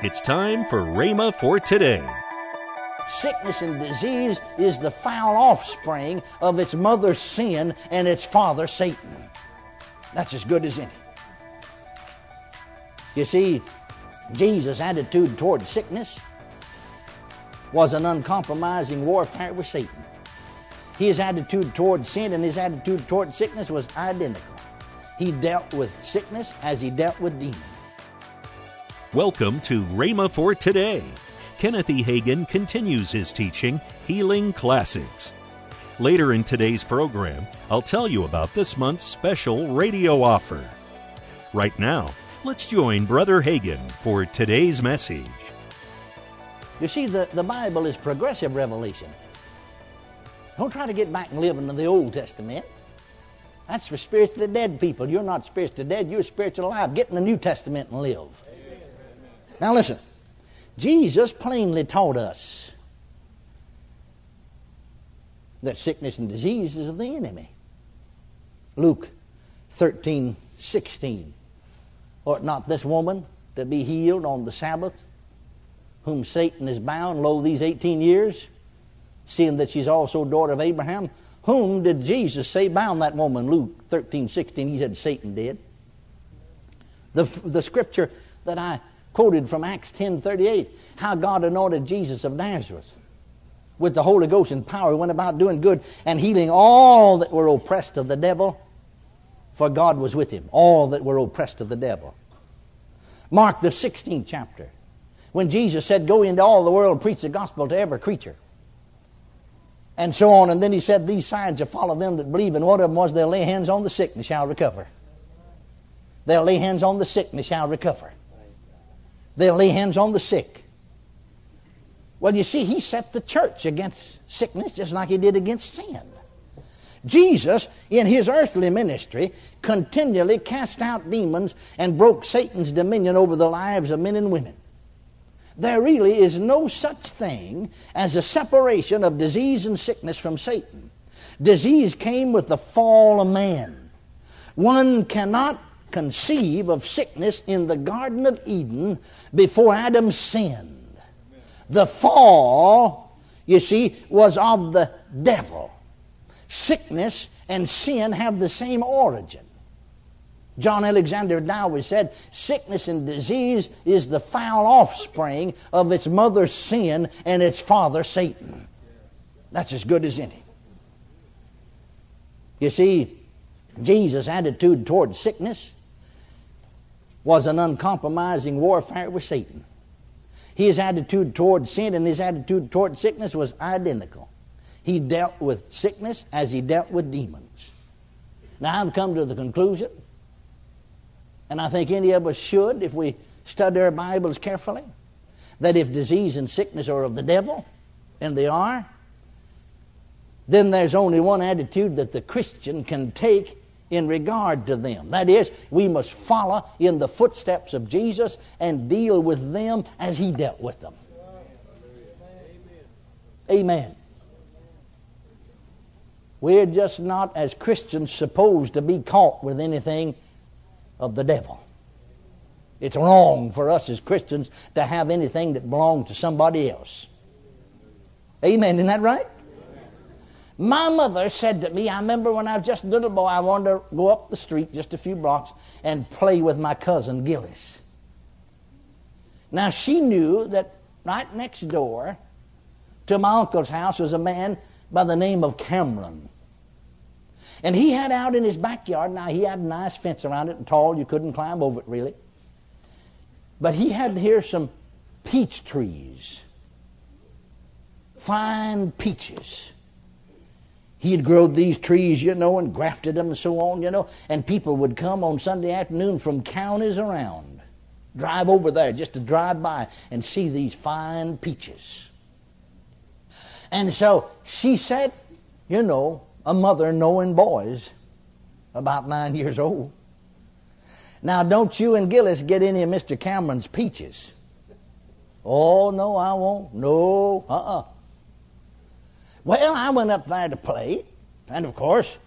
It's time for Rhema for today. Sickness and disease is the foul offspring of its mother sin and its father Satan. That's as good as any. You see, Jesus' attitude toward sickness was an uncompromising warfare with Satan. His attitude toward sin and his attitude toward sickness was identical. He dealt with sickness as he dealt with demons. Welcome to Rhema for today. Kenneth E. Hagin continues his teaching, Healing Classics. Later in today's program, I'll tell you about this month's special radio offer. Right now, let's join Brother Hagin for today's message. You see, the, the Bible is progressive revelation. Don't try to get back and live into the Old Testament. That's for spiritually dead people. You're not spiritually dead, you're spiritually alive. Get in the New Testament and live. Now listen, Jesus plainly taught us that sickness and disease is of the enemy. Luke 13, 16. Ought not this woman to be healed on the Sabbath, whom Satan is bound, lo, these 18 years, seeing that she's also daughter of Abraham? Whom did Jesus say bound that woman? Luke 13, 16. He said Satan did. The, the scripture that I quoted from Acts 10:38, how God anointed Jesus of Nazareth with the Holy Ghost and power. He went about doing good and healing all that were oppressed of the devil, for God was with him. All that were oppressed of the devil. Mark the 16th chapter, when Jesus said, Go into all the world and preach the gospel to every creature. And so on. And then he said, These signs will follow them that believe. And one of them was, They'll lay hands on the sick and shall recover. They'll lay hands on the sick and shall recover. They'll lay hands on the sick. Well, you see, he set the church against sickness just like he did against sin. Jesus, in his earthly ministry, continually cast out demons and broke Satan's dominion over the lives of men and women. There really is no such thing as a separation of disease and sickness from Satan. Disease came with the fall of man. One cannot conceive of sickness in the Garden of Eden before Adam sinned. The fall, you see, was of the devil. Sickness and sin have the same origin. John Alexander Dowie said, Sickness and disease is the foul offspring of its mother sin and its father Satan. That's as good as any. You see, Jesus' attitude toward sickness was an uncompromising warfare with Satan. His attitude toward sin and his attitude toward sickness was identical. He dealt with sickness as he dealt with demons. Now, I've come to the conclusion, and I think any of us should if we study our Bibles carefully, that if disease and sickness are of the devil, and they are, then there's only one attitude that the Christian can take in regard to them. That is, we must follow in the footsteps of Jesus and deal with them as he dealt with them. Amen. We're just not, as Christians, supposed to be caught with anything of the devil. It's wrong for us as Christians to have anything that belongs to somebody else. Amen. Isn't that right? My mother said to me, I remember when I was just a little boy, I wanted to go up the street just a few blocks and play with my cousin Gillis. Now she knew that right next door to my uncle's house was a man by the name of Cameron. And he had out in his backyard, now he had a nice fence around it and tall, you couldn't climb over it really. But he had here some peach trees, fine peaches. He had grown these trees, you know, and grafted them and so on, you know. And people would come on Sunday afternoon from counties around, drive over there just to drive by and see these fine peaches. And so she said, you know, a mother knowing boys, about nine years old. Now, don't you and Gillis get any of Mr. Cameron's peaches. Oh, no, I won't. No, uh uh-uh. uh well, I went up there to play, and of course,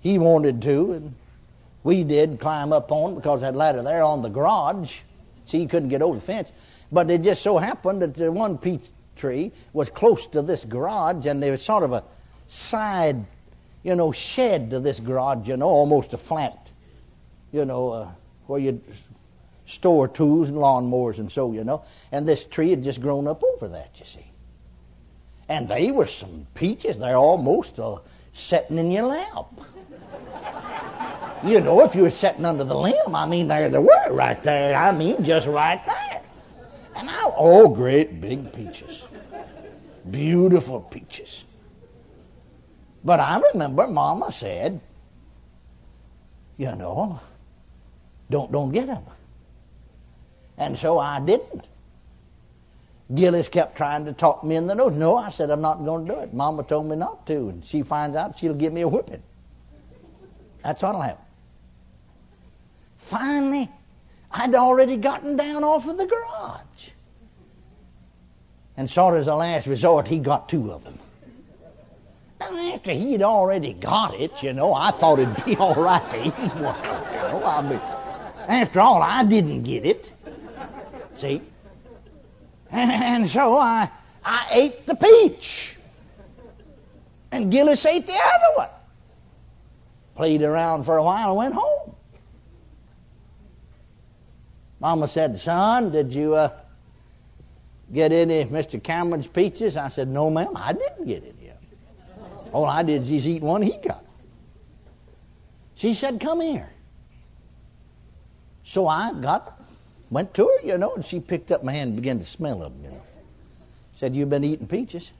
he wanted to, and we did climb up on because that ladder there on the garage. See, he couldn't get over the fence. But it just so happened that the one peach tree was close to this garage, and there was sort of a side, you know, shed to this garage, you know, almost a flat, you know, uh, where you store tools and lawnmowers and so, you know. And this tree had just grown up over that, you see. And they were some peaches. They're almost uh, sitting in your lap. you know, if you were sitting under the limb, I mean, there they were right there. I mean, just right there. And I, oh, great big peaches. Beautiful peaches. But I remember Mama said, you know, don't, don't get them. And so I didn't. Gillis kept trying to talk me in the nose. No, I said, I'm not going to do it. Mama told me not to. And she finds out, she'll give me a whipping. That's what'll happen. Finally, I'd already gotten down off of the garage. And sort of as a last resort, he got two of them. Now, after he'd already got it, you know, I thought it'd be all right to eat one. You know, I mean, after all, I didn't get it. See? And so I, I ate the peach. And Gillis ate the other one. Played around for a while and went home. Mama said, Son, did you uh, get any Mr. Cameron's peaches? I said, No, ma'am, I didn't get it yet. All I did is eat one he got. She said, Come here. So I got Went to her, you know, and she picked up my hand and began to smell of them, you know. Said, You've been eating peaches.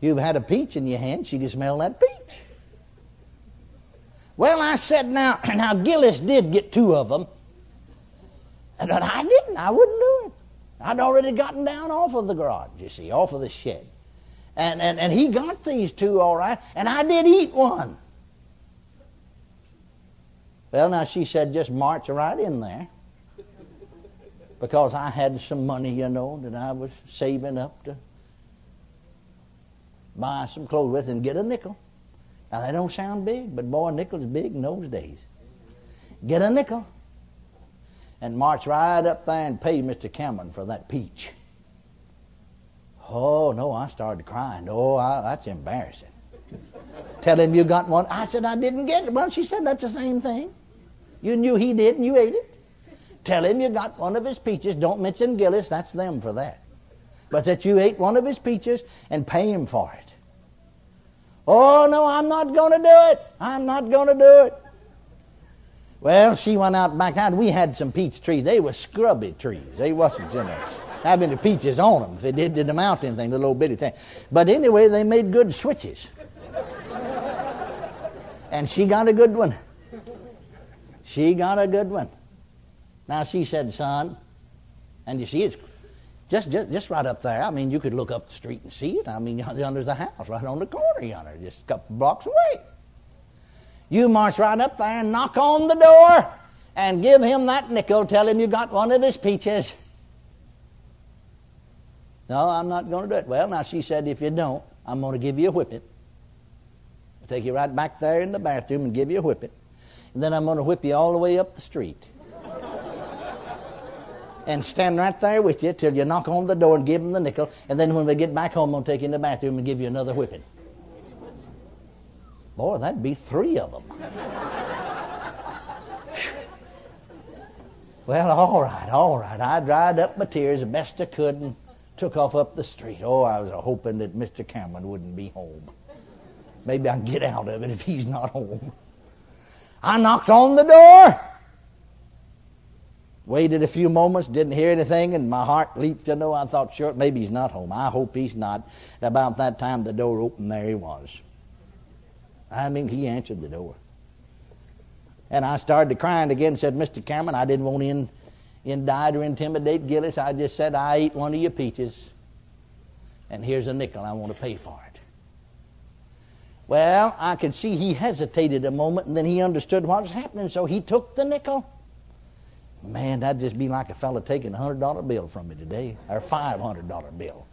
You've had a peach in your hand. She can smell that peach. Well, I said, Now, now Gillis did get two of them. And I didn't. I wouldn't do it. I'd already gotten down off of the garage, you see, off of the shed. And, and, and he got these two all right, and I did eat one. Well, now she said, just march right in there because I had some money, you know, that I was saving up to buy some clothes with and get a nickel. Now, that don't sound big, but boy, a nickel's big in those days. Get a nickel and march right up there and pay Mr. Cameron for that peach. Oh, no, I started crying. Oh, I, that's embarrassing. Tell him you got one. I said, I didn't get it. Well, she said, that's the same thing. You knew he did and you ate it. Tell him you got one of his peaches. Don't mention Gillis, that's them for that. But that you ate one of his peaches and pay him for it. Oh, no, I'm not going to do it. I'm not going to do it. Well, she went out back out. We had some peach trees. They were scrubby trees. They wasn't, you know, having the peaches on them. If it did, didn't amount to anything, the little bitty thing. But anyway, they made good switches. and she got a good one. She got a good one. Now she said, son, and you see it's just, just, just right up there. I mean, you could look up the street and see it. I mean, there's a house right on the corner yonder, just a couple blocks away. You march right up there and knock on the door and give him that nickel. Tell him you got one of his peaches. No, I'm not going to do it. Well, now she said, if you don't, I'm going to give you a whipping. I'll take you right back there in the bathroom and give you a whipping. And then I'm going to whip you all the way up the street and stand right there with you till you knock on the door and give them the nickel. And then when we get back home, I'll take you in the bathroom and give you another whipping. Boy, that'd be three of them. well, all right, all right. I dried up my tears the best I could and took off up the street. Oh, I was hoping that Mr. Cameron wouldn't be home. Maybe I can get out of it if he's not home. I knocked on the door. Waited a few moments, didn't hear anything, and my heart leaped. You know, I thought, sure, maybe he's not home. I hope he's not. About that time, the door opened. There he was. I mean, he answered the door. And I started to crying again. Said, Mr. Cameron, I didn't want to in, indict or intimidate Gillis. I just said, I ate one of your peaches, and here's a nickel. I want to pay for it. Well, I could see he hesitated a moment, and then he understood what was happening, so he took the nickel. Man, that'd just be like a fellow taking a hundred dollar bill from me today, or five hundred dollar bill.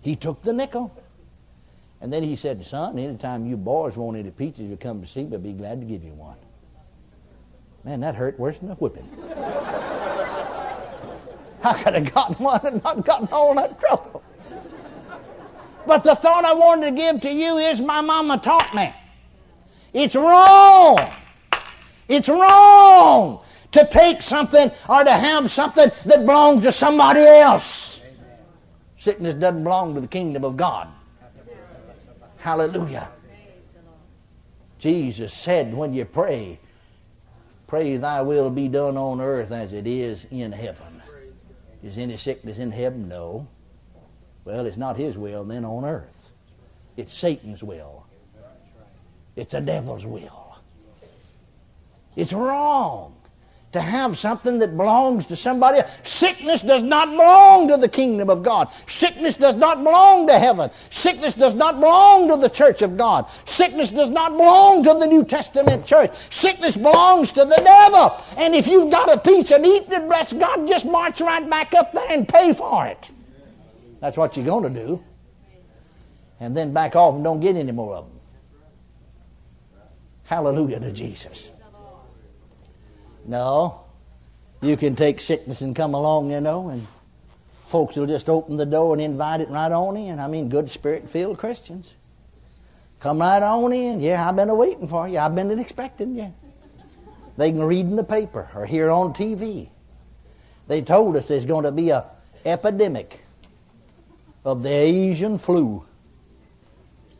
He took the nickel. And then he said, Son, anytime you boys want any peaches, you come to see me, I'd be glad to give you one. Man, that hurt worse than a whipping. I could have gotten one and not gotten all that trouble. But the thought I wanted to give to you is my mama taught me. It's wrong. It's wrong to take something or to have something that belongs to somebody else. Sickness doesn't belong to the kingdom of God. Hallelujah. Jesus said, when you pray, pray thy will be done on earth as it is in heaven. Is any sickness in heaven? No. Well, it's not his will then on earth. It's Satan's will. It's the devil's will. It's wrong to have something that belongs to somebody else. Sickness does not belong to the kingdom of God. Sickness does not belong to heaven. Sickness does not belong to the church of God. Sickness does not belong to the New Testament church. Sickness belongs to the devil. And if you've got a piece and eating it, bless God, just march right back up there and pay for it. That's what you're going to do. And then back off and don't get any more of them. Hallelujah to Jesus. No. You can take sickness and come along, you know, and folks will just open the door and invite it right on in. I mean, good spirit filled Christians. Come right on in. Yeah, I've been waiting for you. I've been expecting you. They can read in the paper or hear on TV. They told us there's going to be a epidemic of the Asian flu.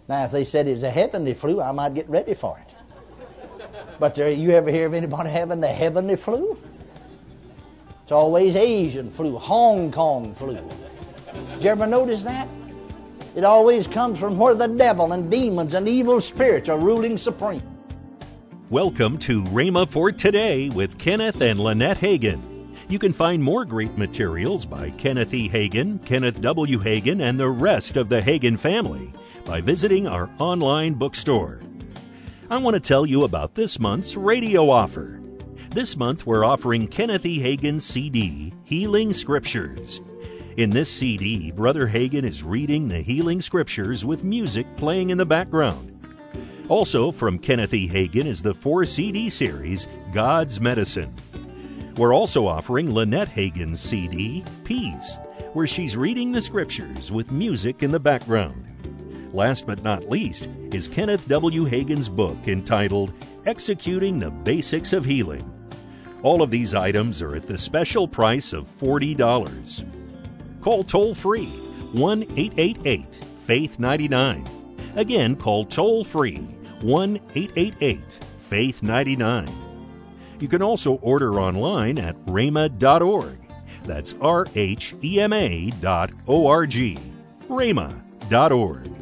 Now, if they said it's a heavenly flu, I might get ready for it. But there, you ever hear of anybody having the heavenly flu? It's always Asian flu, Hong Kong flu. Did you ever notice that? It always comes from where the devil and demons and evil spirits are ruling supreme. Welcome to Rhema for Today with Kenneth and Lynette Hagin. You can find more great materials by Kenneth E. Hagin, Kenneth W. Hagin, and the rest of the Hagin family by visiting our online bookstore I want to tell you about this month's radio offer. This month, we're offering Kenneth E. Hagin's CD, Healing Scriptures. In this CD, Brother Hagin is reading the healing scriptures with music playing in the background. Also, from Kenneth E. Hagin is the four CD series, God's Medicine. We're also offering Lynette Hagin's CD, Peace, where she's reading the scriptures with music in the background. Last but not least is Kenneth W. Hagin's book entitled Executing the Basics of Healing. All of these items are at the special price of $40. Call toll free 1 888 Faith 99. Again, call toll free 1 888 Faith 99. You can also order online at rhema.org. That's R H E M A dot O R G. rhema.org.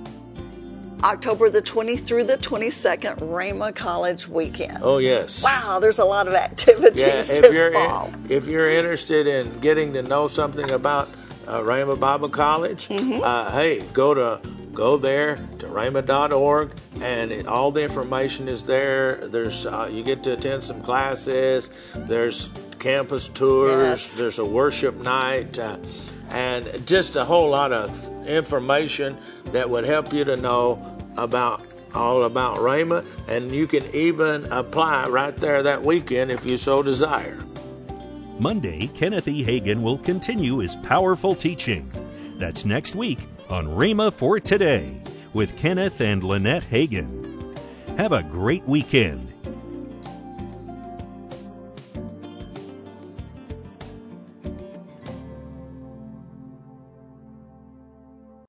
October the 20th through the 22nd, Rhema College Weekend. Oh, yes. Wow, there's a lot of activities yeah, if this you're fall. In, if you're interested in getting to know something about uh, Rhema Bible College, mm-hmm. uh, hey, go to go there to rhema.org and it, all the information is there there's uh, you get to attend some classes there's campus tours yes. there's a worship night uh, and just a whole lot of information that would help you to know about all about Rhema, and you can even apply right there that weekend if you so desire. Monday, Kenneth E. Hagin will continue his powerful teaching. That's next week on Rhema for Today with Kenneth and Lynette Hagin. Have a great weekend